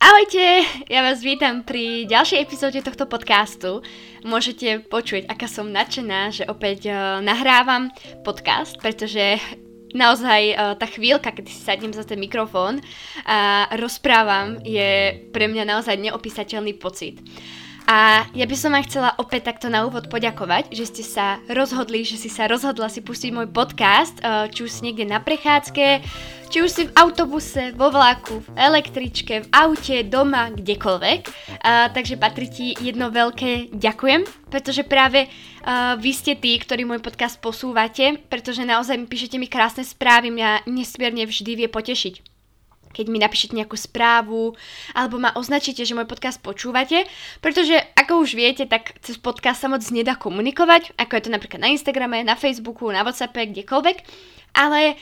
Ahojte, ja vás vítam pri ďalšej epizóde tohto podcastu. Môžete počuť, aká som nadšená, že opäť uh, nahrávam podcast, pretože naozaj uh, tá chvíľka, keď si sadnem za ten mikrofón a rozprávam, je pre mňa naozaj neopísateľný pocit. A ja by som vám chcela opäť takto na úvod poďakovať, že ste sa rozhodli, že si sa rozhodla si pustiť môj podcast, uh, či už si niekde na prechádzke, či už si v autobuse, vo vlaku, v električke, v aute, doma, kdekoľvek. Uh, takže patrí ti jedno veľké ďakujem, pretože práve uh, vy ste tí, ktorí môj podcast posúvate, pretože naozaj píšete mi krásne správy, mňa nesmierne vždy vie potešiť keď mi napíšete nejakú správu alebo ma označíte, že môj podcast počúvate, pretože ako už viete, tak cez podcast sa moc nedá komunikovať, ako je to napríklad na Instagrame, na Facebooku, na Whatsappe, kdekoľvek, ale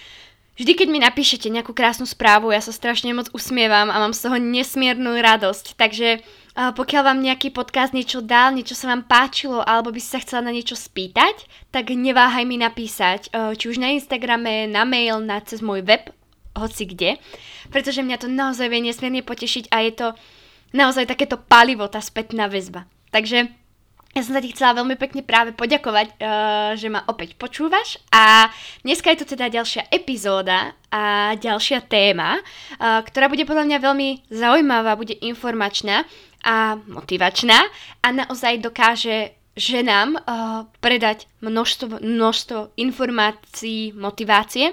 Vždy, keď mi napíšete nejakú krásnu správu, ja sa strašne moc usmievam a mám z toho nesmiernu radosť. Takže pokiaľ vám nejaký podcast niečo dal, niečo sa vám páčilo, alebo by ste sa chcela na niečo spýtať, tak neváhaj mi napísať, uh, či už na Instagrame, na mail, na cez môj web, hoci kde, pretože mňa to naozaj vie nesmierne potešiť a je to naozaj takéto palivo, tá spätná väzba. Takže ja som sa ti chcela veľmi pekne práve poďakovať, uh, že ma opäť počúvaš a dneska je tu teda ďalšia epizóda a ďalšia téma, uh, ktorá bude podľa mňa veľmi zaujímavá, bude informačná a motivačná a naozaj dokáže ženám uh, predať množstvo, množstvo informácií, motivácie,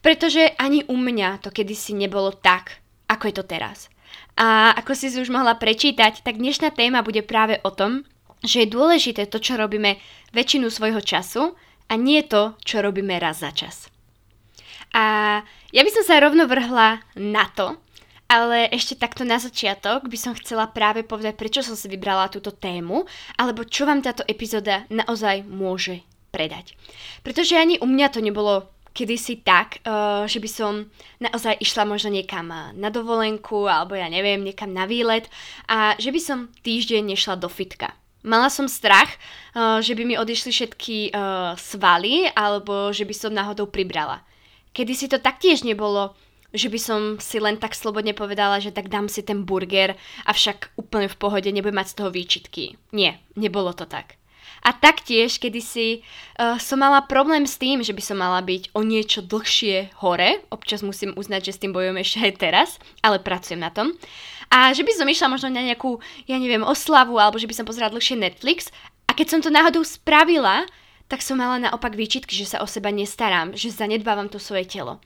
pretože ani u mňa to kedysi nebolo tak, ako je to teraz. A ako si už mohla prečítať, tak dnešná téma bude práve o tom, že je dôležité to, čo robíme väčšinu svojho času a nie to, čo robíme raz za čas. A ja by som sa rovno vrhla na to, ale ešte takto na začiatok by som chcela práve povedať, prečo som si vybrala túto tému, alebo čo vám táto epizóda naozaj môže predať. Pretože ani u mňa to nebolo kedysi tak, uh, že by som naozaj išla možno niekam na dovolenku, alebo ja neviem, niekam na výlet a že by som týždeň nešla do fitka. Mala som strach, uh, že by mi odišli všetky svaly alebo že by som náhodou pribrala. Kedy si to taktiež nebolo, že by som si len tak slobodne povedala, že tak dám si ten burger, avšak úplne v pohode nebudem mať z toho výčitky. Nie, nebolo to tak. A taktiež, kedysi uh, som mala problém s tým, že by som mala byť o niečo dlhšie hore. Občas musím uznať, že s tým bojujem ešte aj teraz, ale pracujem na tom. A že by som išla možno na nejakú, ja neviem, oslavu, alebo že by som pozerala dlhšie Netflix. A keď som to náhodou spravila, tak som mala naopak výčitky, že sa o seba nestarám, že zanedbávam to svoje telo.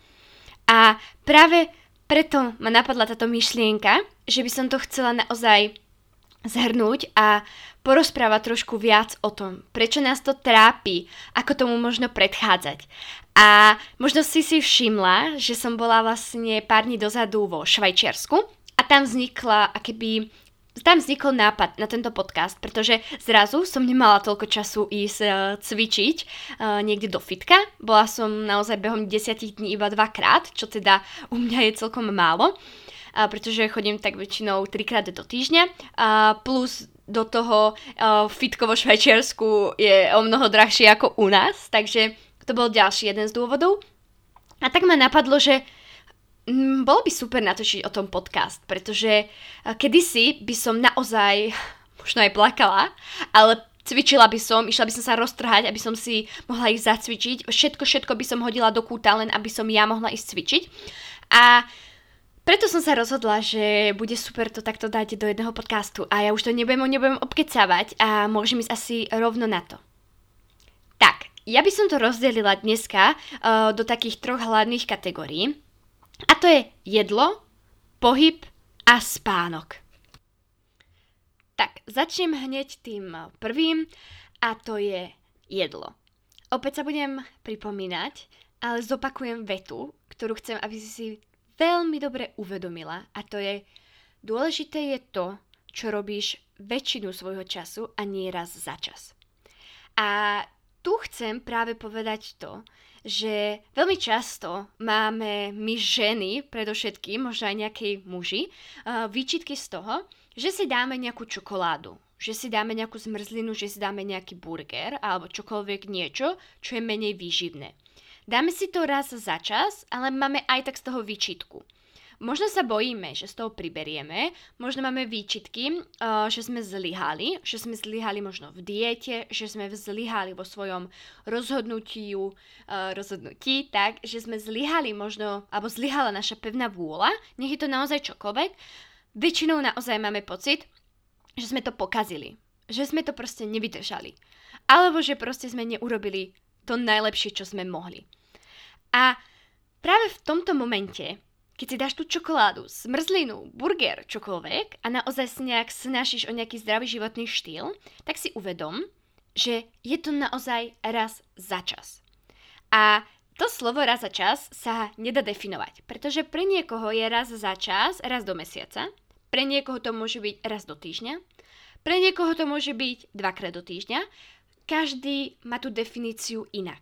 A práve preto ma napadla táto myšlienka, že by som to chcela naozaj zhrnúť a porozprávať trošku viac o tom, prečo nás to trápi, ako tomu možno predchádzať. A možno si si všimla, že som bola vlastne pár dní dozadu vo Švajčiarsku a tam vznikla akéby tam vznikol nápad na tento podcast, pretože zrazu som nemala toľko času ísť uh, cvičiť uh, niekde do fitka. Bola som naozaj behom 10 dní iba dvakrát, čo teda u mňa je celkom málo, uh, pretože chodím tak väčšinou trikrát do týždňa. Plus do toho fitko vo Švajčiarsku je o mnoho drahšie ako u nás, takže to bol ďalší jeden z dôvodov. A tak ma napadlo, že bolo by super natočiť o tom podcast, pretože eh, kedysi by som naozaj možno aj plakala, ale cvičila by som, išla by som sa roztrhať, aby som si mohla ísť zacvičiť. Všetko, všetko by som hodila do kúta, len aby som ja mohla ísť cvičiť. A preto som sa rozhodla, že bude super to takto dať do jedného podcastu a ja už to nebudem, nebudem obkecávať a môžem ísť asi rovno na to. Tak, ja by som to rozdelila dneska uh, do takých troch hlavných kategórií. A to je jedlo, pohyb a spánok. Tak, začnem hneď tým prvým a to je jedlo. Opäť sa budem pripomínať, ale zopakujem vetu, ktorú chcem, aby si si veľmi dobre uvedomila a to je dôležité je to, čo robíš väčšinu svojho času a nie raz za čas. A tu chcem práve povedať to, že veľmi často máme my ženy, predovšetkým, možno aj nejakej muži, výčitky z toho, že si dáme nejakú čokoládu, že si dáme nejakú zmrzlinu, že si dáme nejaký burger alebo čokoľvek niečo, čo je menej výživné. Dáme si to raz za čas, ale máme aj tak z toho výčitku. Možno sa bojíme, že z toho priberieme, možno máme výčitky, uh, že sme zlyhali, že sme zlyhali možno v diete, že sme zlyhali vo svojom rozhodnutiu, uh, rozhodnutí, tak, že sme zlyhali možno, alebo zlyhala naša pevná vôľa, nech je to naozaj čokoľvek, väčšinou naozaj máme pocit, že sme to pokazili, že sme to proste nevydržali. Alebo že proste sme neurobili to najlepšie, čo sme mohli. A práve v tomto momente, keď si dáš tú čokoládu, smrzlinu, burger, čokoľvek a naozaj si nejak snažíš o nejaký zdravý životný štýl, tak si uvedom, že je to naozaj raz za čas. A to slovo raz za čas sa nedá definovať, pretože pre niekoho je raz za čas, raz do mesiaca, pre niekoho to môže byť raz do týždňa, pre niekoho to môže byť dvakrát do týždňa, každý má tú definíciu inak.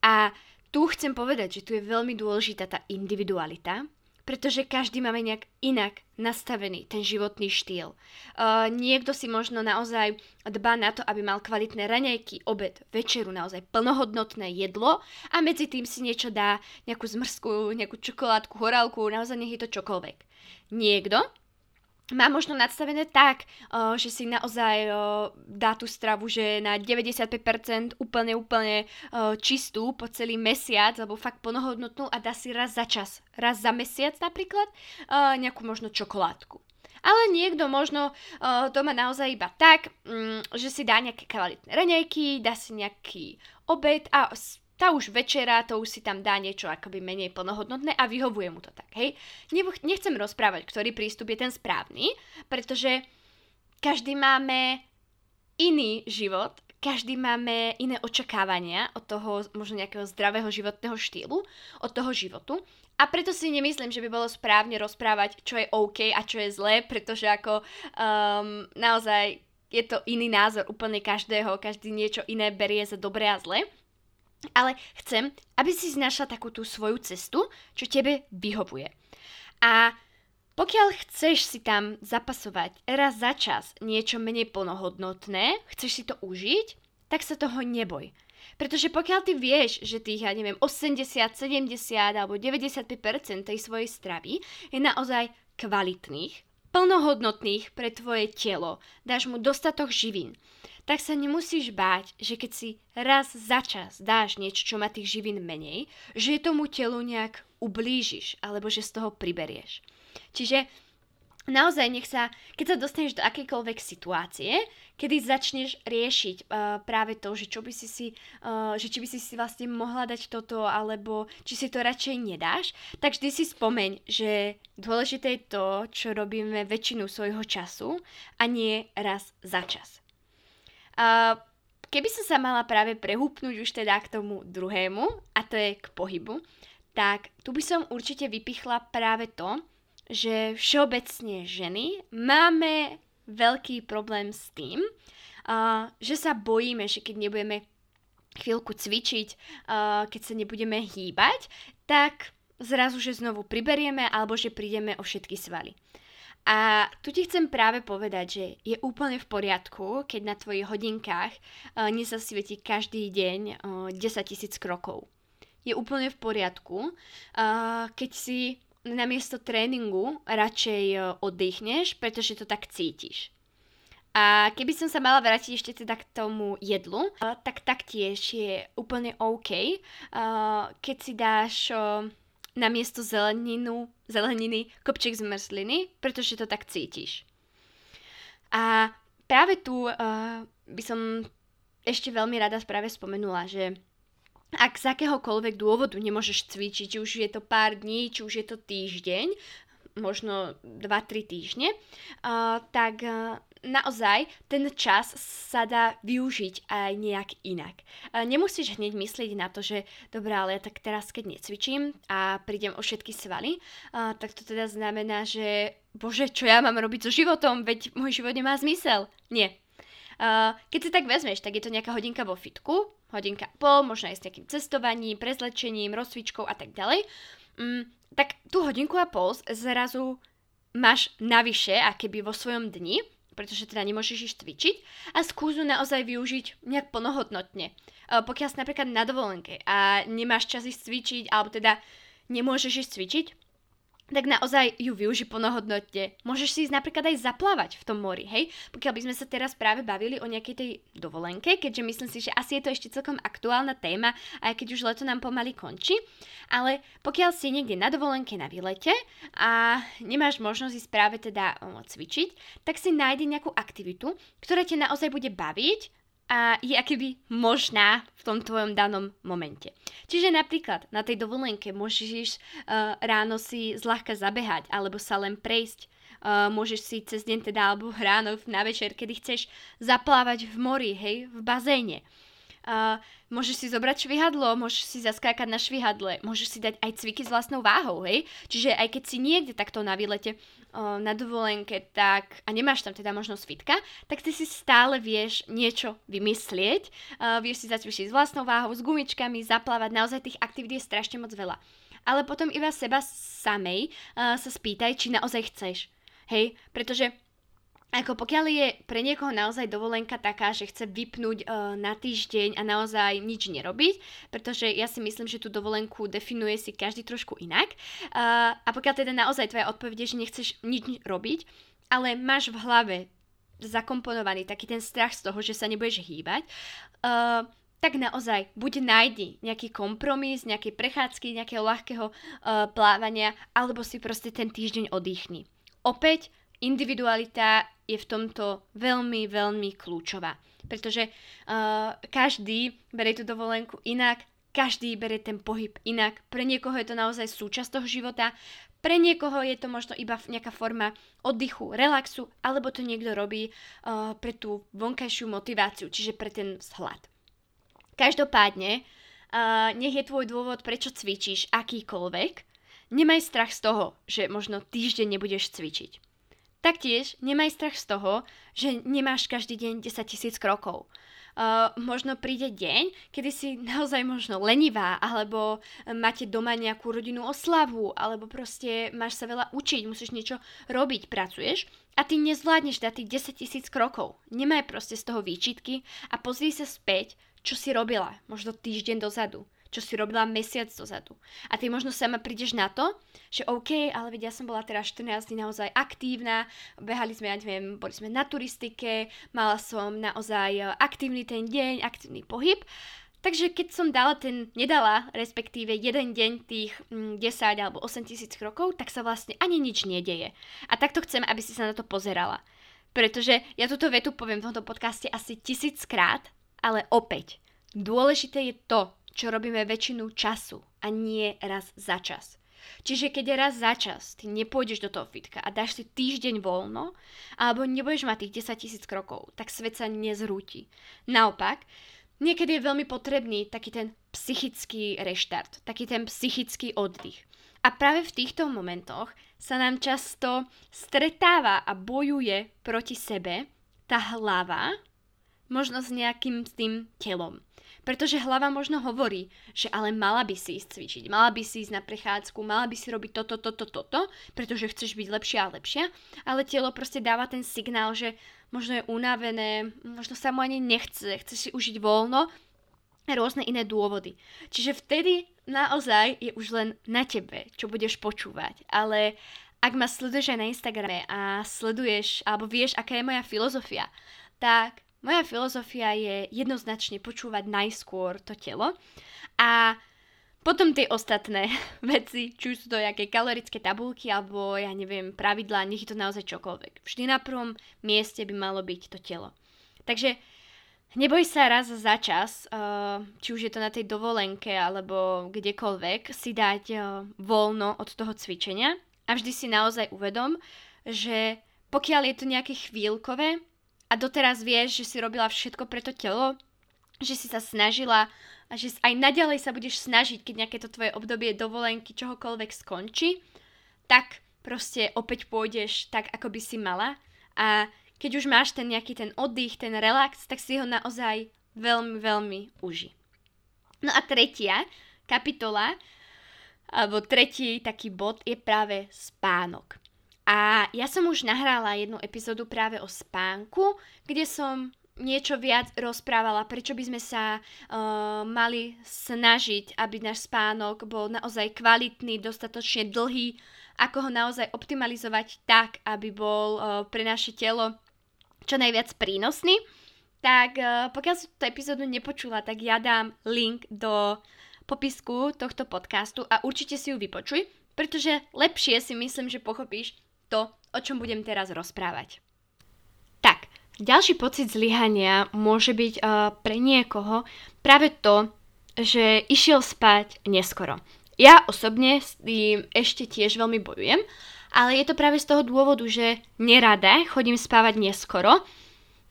A tu chcem povedať, že tu je veľmi dôležitá tá individualita, pretože každý máme nejak inak nastavený ten životný štýl. Uh, niekto si možno naozaj dbá na to, aby mal kvalitné raňajky, obed, večeru, naozaj plnohodnotné jedlo a medzi tým si niečo dá, nejakú zmrzku, nejakú čokoládku, horálku, naozaj nech je to čokoľvek. Niekto má možno nadstavené tak, že si naozaj dá tú stravu, že na 95% úplne, úplne čistú po celý mesiac, alebo fakt plnohodnotnú a dá si raz za čas, raz za mesiac napríklad, nejakú možno čokoládku. Ale niekto možno uh, to má naozaj iba tak, um, že si dá nejaké kvalitné raňajky, dá si nejaký obed a tá už večera, to už si tam dá niečo akoby menej plnohodnotné a vyhovuje mu to tak, hej. Nechcem rozprávať, ktorý prístup je ten správny, pretože každý máme iný život, každý máme iné očakávania od toho možno nejakého zdravého životného štýlu, od toho životu. A preto si nemyslím, že by bolo správne rozprávať, čo je OK a čo je zlé, pretože ako um, naozaj je to iný názor úplne každého, každý niečo iné berie za dobré a zlé. Ale chcem, aby si našla takú tú svoju cestu, čo tebe vyhovuje. A pokiaľ chceš si tam zapasovať raz za čas niečo menej plnohodnotné, chceš si to užiť, tak sa toho neboj. Pretože pokiaľ ty vieš, že tých, ja neviem, 80, 70 alebo 95% tej svojej stravy je naozaj kvalitných, plnohodnotných pre tvoje telo, dáš mu dostatok živín, tak sa nemusíš báť, že keď si raz za čas dáš niečo, čo má tých živín menej, že tomu telu nejak ublížiš alebo že z toho priberieš. Čiže naozaj nech sa, keď sa dostaneš do akejkoľvek situácie, kedy začneš riešiť uh, práve to, že čo by si si, uh, že či by si si vlastne mohla dať toto, alebo či si to radšej nedáš, tak vždy si spomeň, že dôležité je to, čo robíme väčšinu svojho času a nie raz za čas. Uh, keby som sa mala práve prehúpnúť už teda k tomu druhému, a to je k pohybu, tak tu by som určite vypichla práve to, že všeobecne ženy máme veľký problém s tým, že sa bojíme, že keď nebudeme chvíľku cvičiť, keď sa nebudeme hýbať, tak zrazu, že znovu priberieme alebo že prídeme o všetky svaly. A tu ti chcem práve povedať, že je úplne v poriadku, keď na tvojich hodinkách uh, nezasvieti každý deň uh, 10 tisíc krokov. Je úplne v poriadku, keď si namiesto tréningu radšej uh, oddychneš, pretože to tak cítiš. A keby som sa mala vrátiť ešte teda k tomu jedlu, uh, tak taktiež je úplne OK, uh, keď si dáš... Na miesto zeleninu, zeleniny kopček zmrzliny, pretože to tak cítiš. A práve tu by som ešte veľmi rada práve spomenula, že ak z akéhokoľvek dôvodu nemôžeš cvičiť, či už je to pár dní, či už je to týždeň, možno 2-3 týždne, uh, tak uh, naozaj ten čas sa dá využiť aj nejak inak. Nemusíš hneď myslieť na to, že dobré, ale ja tak teraz keď necvičím a prídem o všetky svaly, tak to teda znamená, že bože, čo ja mám robiť so životom, veď môj život nemá zmysel. Nie. Keď si tak vezmeš, tak je to nejaká hodinka vo fitku, hodinka pol, možno aj s nejakým cestovaním, prezlečením, rozcvičkou a tak ďalej. Mm, tak tú hodinku a pol zrazu máš navyše, a keby vo svojom dni, pretože teda nemôžeš ísť cvičiť a skúsu naozaj využiť nejak plnohodnotne. E, pokiaľ si napríklad na dovolenke a nemáš čas ísť cvičiť, alebo teda nemôžeš ísť cvičiť, tak naozaj ju využi plnohodnotne. Môžeš si ísť napríklad aj zaplávať v tom mori, hej? Pokiaľ by sme sa teraz práve bavili o nejakej tej dovolenke, keďže myslím si, že asi je to ešte celkom aktuálna téma, aj keď už leto nám pomaly končí. Ale pokiaľ si niekde na dovolenke na výlete a nemáš možnosť ísť práve teda cvičiť, tak si nájdi nejakú aktivitu, ktorá ťa naozaj bude baviť a je akéby možná v tom tvojom danom momente. Čiže napríklad na tej dovolenke môžeš uh, ráno si zľahka zabehať alebo sa len prejsť. Uh, môžeš si cez deň teda alebo ráno na večer, kedy chceš zaplávať v mori, hej, v bazéne. Uh, môžeš si zobrať švihadlo, môžeš si zaskákať na švihadle, môžeš si dať aj cviky s vlastnou váhou, hej. Čiže aj keď si niekde takto na výlete, uh, na dovolenke, tak, a nemáš tam teda možnosť fitka, tak ty si stále vieš niečo vymyslieť, uh, vieš si zacvičiť s vlastnou váhou, s gumičkami, zaplávať, naozaj tých aktivít je strašne moc veľa. Ale potom iba seba samej uh, sa spýtaj, či naozaj chceš. Hej, pretože ako pokiaľ je pre niekoho naozaj dovolenka taká, že chce vypnúť uh, na týždeň a naozaj nič nerobiť, pretože ja si myslím, že tú dovolenku definuje si každý trošku inak. Uh, a pokiaľ teda naozaj tvoja odpoveď je, že nechceš nič robiť, ale máš v hlave zakomponovaný taký ten strach z toho, že sa nebudeš hýbať, uh, tak naozaj buď nájdi nejaký kompromis, nejaké prechádzky, nejakého ľahkého uh, plávania, alebo si proste ten týždeň oddychni. Opäť individualita je v tomto veľmi, veľmi kľúčová. Pretože uh, každý berie tú dovolenku inak, každý berie ten pohyb inak. Pre niekoho je to naozaj súčasť toho života, pre niekoho je to možno iba nejaká forma oddychu, relaxu, alebo to niekto robí uh, pre tú vonkajšiu motiváciu, čiže pre ten vzhľad. Každopádne, uh, nech je tvoj dôvod, prečo cvičíš akýkoľvek, nemaj strach z toho, že možno týždeň nebudeš cvičiť. Taktiež nemaj strach z toho, že nemáš každý deň 10 tisíc krokov. Uh, možno príde deň, kedy si naozaj možno lenivá, alebo máte doma nejakú rodinnú oslavu, alebo proste máš sa veľa učiť, musíš niečo robiť, pracuješ a ty nezvládneš dať tých 10 tisíc krokov. Nemaj proste z toho výčitky a pozri sa späť, čo si robila, možno týždeň dozadu čo si robila mesiac dozadu. A ty možno sama prídeš na to, že OK, ale vedia, ja som bola teraz 14 dní naozaj aktívna, behali sme, ja neviem, boli sme na turistike, mala som naozaj e, aktívny ten deň, aktívny pohyb. Takže keď som dala ten, nedala respektíve jeden deň tých mm, 10 alebo 8 tisíc krokov, tak sa vlastne ani nič nedeje. A takto chcem, aby si sa na to pozerala. Pretože ja túto vetu poviem v tomto podcaste asi tisíckrát, ale opäť, dôležité je to, čo robíme väčšinu času a nie raz za čas. Čiže keď raz za čas, ty nepôjdeš do toho fitka a dáš si týždeň voľno, alebo nebudeš mať tých 10 tisíc krokov, tak svet sa nezrúti. Naopak, niekedy je veľmi potrebný taký ten psychický reštart, taký ten psychický oddych. A práve v týchto momentoch sa nám často stretáva a bojuje proti sebe tá hlava, možno s nejakým tým telom. Pretože hlava možno hovorí, že ale mala by si ísť cvičiť, mala by si ísť na prechádzku, mala by si robiť toto, toto, toto, pretože chceš byť lepšia a lepšia, ale telo proste dáva ten signál, že možno je unavené, možno sa mu ani nechce, chce si užiť voľno, rôzne iné dôvody. Čiže vtedy naozaj je už len na tebe, čo budeš počúvať. Ale ak ma sleduješ aj na Instagrame a sleduješ, alebo vieš, aká je moja filozofia, tak moja filozofia je jednoznačne počúvať najskôr to telo a potom tie ostatné veci, či už sú to nejaké kalorické tabulky alebo ja neviem, pravidlá, nech je to naozaj čokoľvek. Vždy na prvom mieste by malo byť to telo. Takže neboj sa raz za čas, uh, či už je to na tej dovolenke alebo kdekoľvek, si dať uh, voľno od toho cvičenia a vždy si naozaj uvedom, že pokiaľ je to nejaké chvíľkové, a doteraz vieš, že si robila všetko pre to telo, že si sa snažila a že aj naďalej sa budeš snažiť, keď nejaké to tvoje obdobie dovolenky čohokoľvek skončí, tak proste opäť pôjdeš tak, ako by si mala a keď už máš ten nejaký ten oddych, ten relax, tak si ho naozaj veľmi, veľmi uži. No a tretia kapitola, alebo tretí taký bod je práve spánok. A ja som už nahrála jednu epizódu práve o spánku, kde som niečo viac rozprávala, prečo by sme sa uh, mali snažiť, aby náš spánok bol naozaj kvalitný, dostatočne dlhý ako ho naozaj optimalizovať tak, aby bol uh, pre naše telo čo najviac prínosný, tak uh, pokiaľ si túto epizódu nepočula, tak ja dám link do popisku tohto podcastu a určite si ju vypočuj, pretože lepšie si myslím, že pochopíš to, o čom budem teraz rozprávať. Tak, ďalší pocit zlyhania môže byť uh, pre niekoho práve to, že išiel spať neskoro. Ja osobne s tým ešte tiež veľmi bojujem, ale je to práve z toho dôvodu, že nerada chodím spávať neskoro.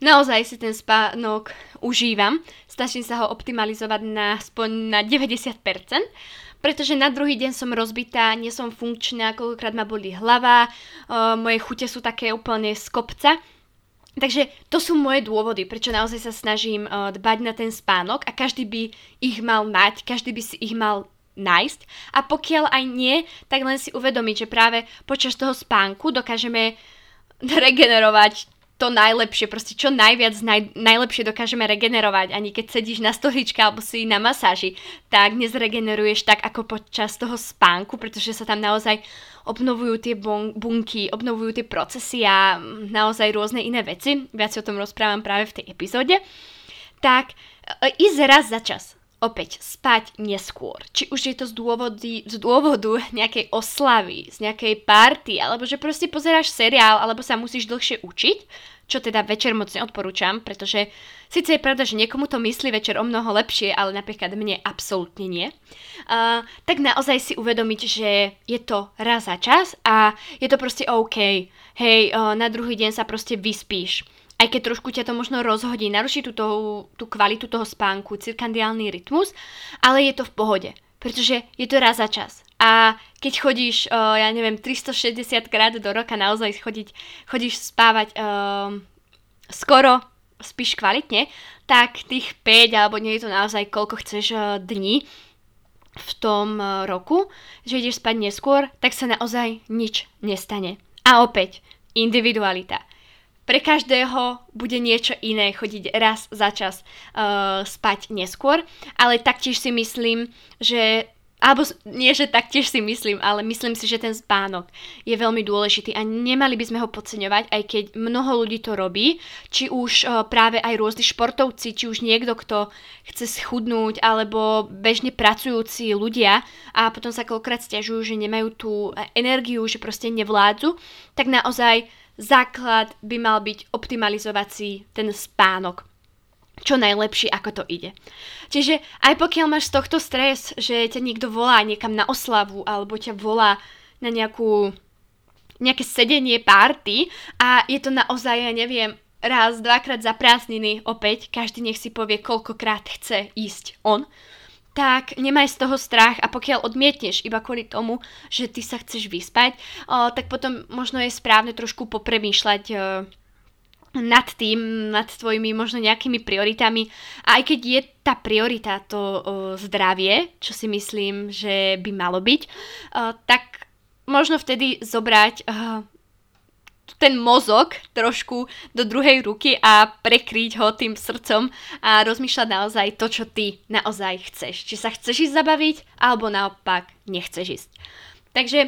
Naozaj si ten spánok užívam, snažím sa ho optimalizovať na aspoň na 90%, pretože na druhý deň som rozbitá, nie som funkčná, koľkokrát ma boli hlava, uh, moje chute sú také úplne z kopca. Takže to sú moje dôvody, prečo naozaj sa snažím uh, dbať na ten spánok a každý by ich mal mať, každý by si ich mal nájsť a pokiaľ aj nie, tak len si uvedomiť, že práve počas toho spánku dokážeme regenerovať to najlepšie, proste čo najviac, naj, najlepšie dokážeme regenerovať. Ani keď sedíš na stoličke alebo si na masáži, tak nezregeneruješ tak ako počas toho spánku, pretože sa tam naozaj obnovujú tie bun- bunky, obnovujú tie procesy a naozaj rôzne iné veci. Viac o tom rozprávam práve v tej epizóde. Tak e, ísť raz za čas opäť spať neskôr. Či už je to z, dôvody, z dôvodu nejakej oslavy, z nejakej party, alebo že proste pozeráš seriál, alebo sa musíš dlhšie učiť, čo teda večer moc neodporúčam, pretože síce je pravda, že niekomu to myslí večer o mnoho lepšie, ale napríklad mne absolútne nie, uh, tak naozaj si uvedomiť, že je to raz za čas a je to proste OK. Hej, uh, na druhý deň sa proste vyspíš aj keď trošku ťa to možno rozhodí, naruší tú, tú, tú kvalitu toho spánku, cirkandiálny rytmus, ale je to v pohode, pretože je to raz za čas. A keď chodíš, uh, ja neviem, 360 krát do roka naozaj chodiť, chodíš spávať uh, skoro, spíš kvalitne, tak tých 5, alebo nie je to naozaj koľko chceš uh, dní v tom uh, roku, že ideš spať neskôr, tak sa naozaj nič nestane. A opäť, individualita pre každého bude niečo iné chodiť raz za čas uh, spať neskôr, ale taktiež si myslím, že alebo nie, že taktiež si myslím, ale myslím si, že ten spánok je veľmi dôležitý a nemali by sme ho podceňovať, aj keď mnoho ľudí to robí, či už uh, práve aj rôzni športovci, či už niekto, kto chce schudnúť, alebo bežne pracujúci ľudia a potom sa koľkrát stiažujú, že nemajú tú energiu, že proste nevládzu, tak naozaj základ by mal byť optimalizovať si ten spánok čo najlepšie, ako to ide. Čiže aj pokiaľ máš z tohto stres, že ťa niekto volá niekam na oslavu alebo ťa volá na nejakú, nejaké sedenie párty a je to naozaj, ja neviem, raz, dvakrát za prázdniny opäť, každý nech si povie, koľkokrát chce ísť on, tak nemaj z toho strach a pokiaľ odmietneš iba kvôli tomu, že ty sa chceš vyspať, o, tak potom možno je správne trošku popremýšľať o, nad tým, nad tvojimi možno nejakými prioritami. A aj keď je tá priorita to o, zdravie, čo si myslím, že by malo byť, o, tak možno vtedy zobrať o, ten mozog trošku do druhej ruky a prekryť ho tým srdcom a rozmýšľať naozaj to, čo ty naozaj chceš. Či sa chceš ísť zabaviť, alebo naopak nechceš ísť. Takže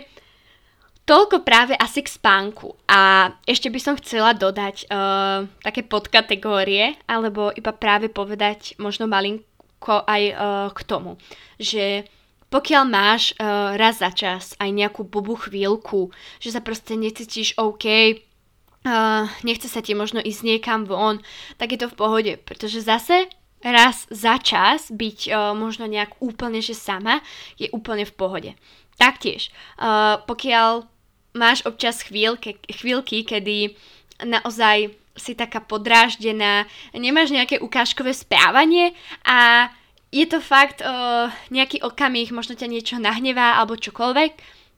toľko práve asi k spánku. A ešte by som chcela dodať uh, také podkategórie, alebo iba práve povedať možno malinko aj uh, k tomu, že pokiaľ máš uh, raz za čas aj nejakú bubu chvíľku, že sa proste necítiš OK, uh, nechce sa ti možno ísť niekam von, tak je to v pohode, pretože zase raz za čas byť uh, možno nejak úplne, že sama, je úplne v pohode. Taktiež, uh, pokiaľ máš občas chvíľke, chvíľky, kedy naozaj si taká podráždená, nemáš nejaké ukážkové správanie a je to fakt uh, nejaký okamih, možno ťa niečo nahnevá alebo čokoľvek,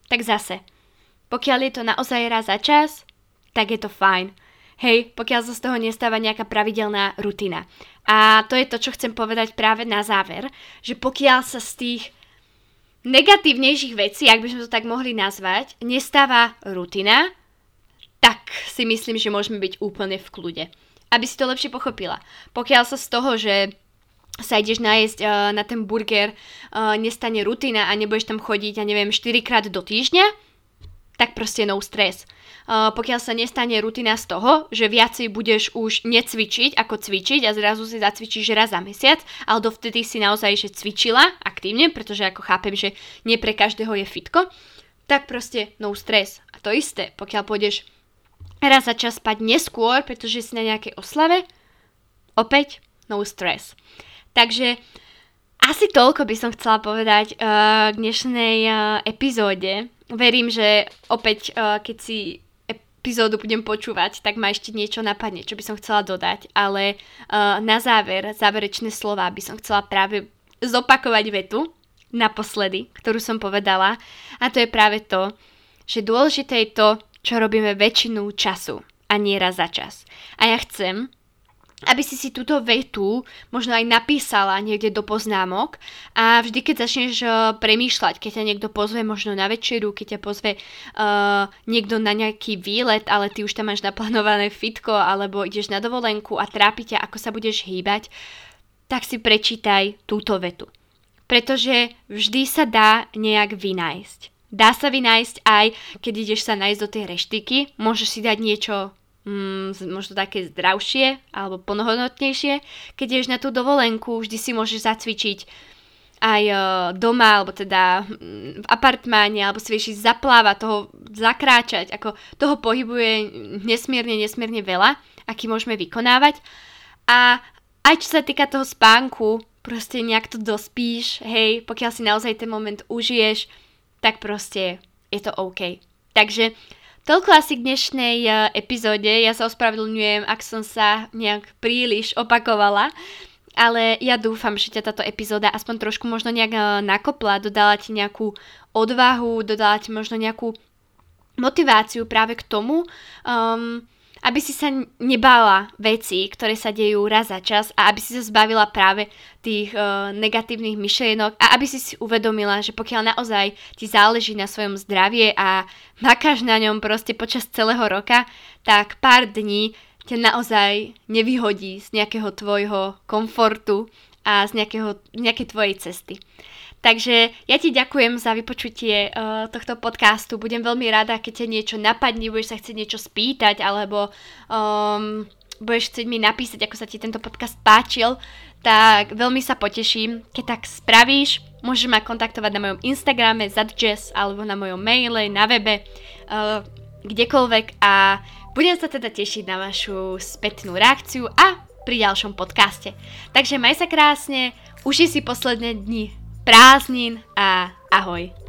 tak zase, pokiaľ je to naozaj raz za čas, tak je to fajn. Hej, pokiaľ sa z toho nestáva nejaká pravidelná rutina. A to je to, čo chcem povedať práve na záver, že pokiaľ sa z tých negatívnejších vecí, ak by sme to tak mohli nazvať, nestáva rutina, tak si myslím, že môžeme byť úplne v kľude. Aby si to lepšie pochopila. Pokiaľ sa z toho, že sa ideš nájsť uh, na ten burger, uh, nestane rutina a nebudeš tam chodiť, ja neviem, 4 krát do týždňa, tak proste no stres. Uh, pokiaľ sa nestane rutina z toho, že viacej budeš už necvičiť ako cvičiť a zrazu si zacvičíš raz za mesiac, ale dovtedy si naozaj že cvičila aktívne, pretože ako chápem, že nie pre každého je fitko, tak proste no stres. A to isté, pokiaľ pôjdeš raz za čas spať neskôr, pretože si na nejakej oslave, opäť no stress. Takže asi toľko by som chcela povedať uh, k dnešnej uh, epizóde. Verím, že opäť, uh, keď si epizódu budem počúvať, tak ma ešte niečo napadne, čo by som chcela dodať. Ale uh, na záver, záverečné slova by som chcela práve zopakovať vetu naposledy, ktorú som povedala. A to je práve to, že dôležité je to, čo robíme väčšinu času a nie raz za čas. A ja chcem, aby si si túto vetu možno aj napísala niekde do poznámok a vždy, keď začneš uh, premýšľať, keď ťa niekto pozve možno na večeru, keď ťa pozve uh, niekto na nejaký výlet, ale ty už tam máš naplánované fitko alebo ideš na dovolenku a trápi ťa, ako sa budeš hýbať, tak si prečítaj túto vetu. Pretože vždy sa dá nejak vynájsť. Dá sa vynájsť aj, keď ideš sa nájsť do tej reštiky, môžeš si dať niečo mm, možno také zdravšie alebo plnohodnotnejšie. Keď ješ na tú dovolenku, vždy si môžeš zacvičiť aj uh, doma, alebo teda mm, v apartmáne, alebo si vieš ísť zaplávať, toho zakráčať, ako toho pohybuje nesmierne, nesmierne veľa, aký môžeme vykonávať. A aj čo sa týka toho spánku, proste nejak to dospíš, hej, pokiaľ si naozaj ten moment užiješ, tak proste je to OK. Takže Toľko asi k dnešnej uh, epizóde. Ja sa ospravedlňujem, ak som sa nejak príliš opakovala. Ale ja dúfam, že ťa táto epizóda aspoň trošku možno nejak uh, nakopla, dodala ti nejakú odvahu, dodala ti možno nejakú motiváciu práve k tomu, um, aby si sa nebala veci, ktoré sa dejú raz za čas a aby si sa zbavila práve tých uh, negatívnych myšlienok a aby si si uvedomila, že pokiaľ naozaj ti záleží na svojom zdravie a makáš na ňom proste počas celého roka, tak pár dní ťa naozaj nevyhodí z nejakého tvojho komfortu a z nejakého, nejakej tvojej cesty. Takže ja ti ďakujem za vypočutie uh, tohto podcastu. Budem veľmi rada, keď ťa niečo napadne, budeš sa chcieť niečo spýtať, alebo um, budeš chcieť mi napísať, ako sa ti tento podcast páčil, tak veľmi sa poteším, keď tak spravíš. Môžeš ma kontaktovať na mojom Instagrame zadjazz alebo na mojom maile, na webe, uh, kdekoľvek a budem sa teda tešiť na vašu spätnú reakciu a pri ďalšom podcaste. Takže maj sa krásne, uži si posledné dni prázdnin a ahoj.